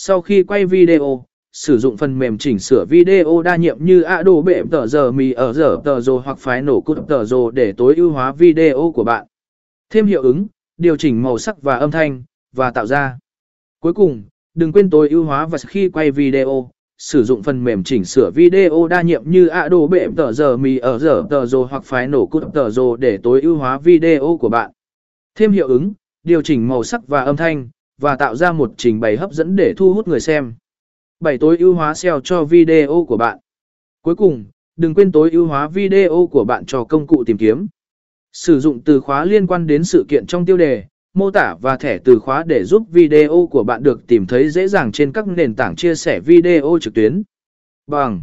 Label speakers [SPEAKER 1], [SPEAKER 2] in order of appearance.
[SPEAKER 1] Sau khi quay video, sử dụng phần mềm chỉnh sửa video đa nhiệm như Adobe tờ giờ mì ở giờ tờ rồ hoặc phái nổ cút tờ rồ để tối ưu hóa video của bạn. Thêm hiệu ứng, điều chỉnh màu sắc và âm thanh, và tạo ra. Cuối cùng, đừng quên tối ưu hóa và khi quay video, sử dụng phần mềm chỉnh sửa video đa nhiệm như Adobe tờ giờ mì ở giờ tờ rồ hoặc phái nổ cút tờ rồ để tối ưu hóa video của bạn. Thêm hiệu ứng, điều chỉnh màu sắc và âm thanh, và tạo ra một trình bày hấp dẫn để thu hút người xem. 7. Tối ưu hóa SEO cho video của bạn. Cuối cùng, đừng quên tối ưu hóa video của bạn cho công cụ tìm kiếm. Sử dụng từ khóa liên quan đến sự kiện trong tiêu đề, mô tả và thẻ từ khóa để giúp video của bạn được tìm thấy dễ dàng trên các nền tảng chia sẻ video trực tuyến. Bằng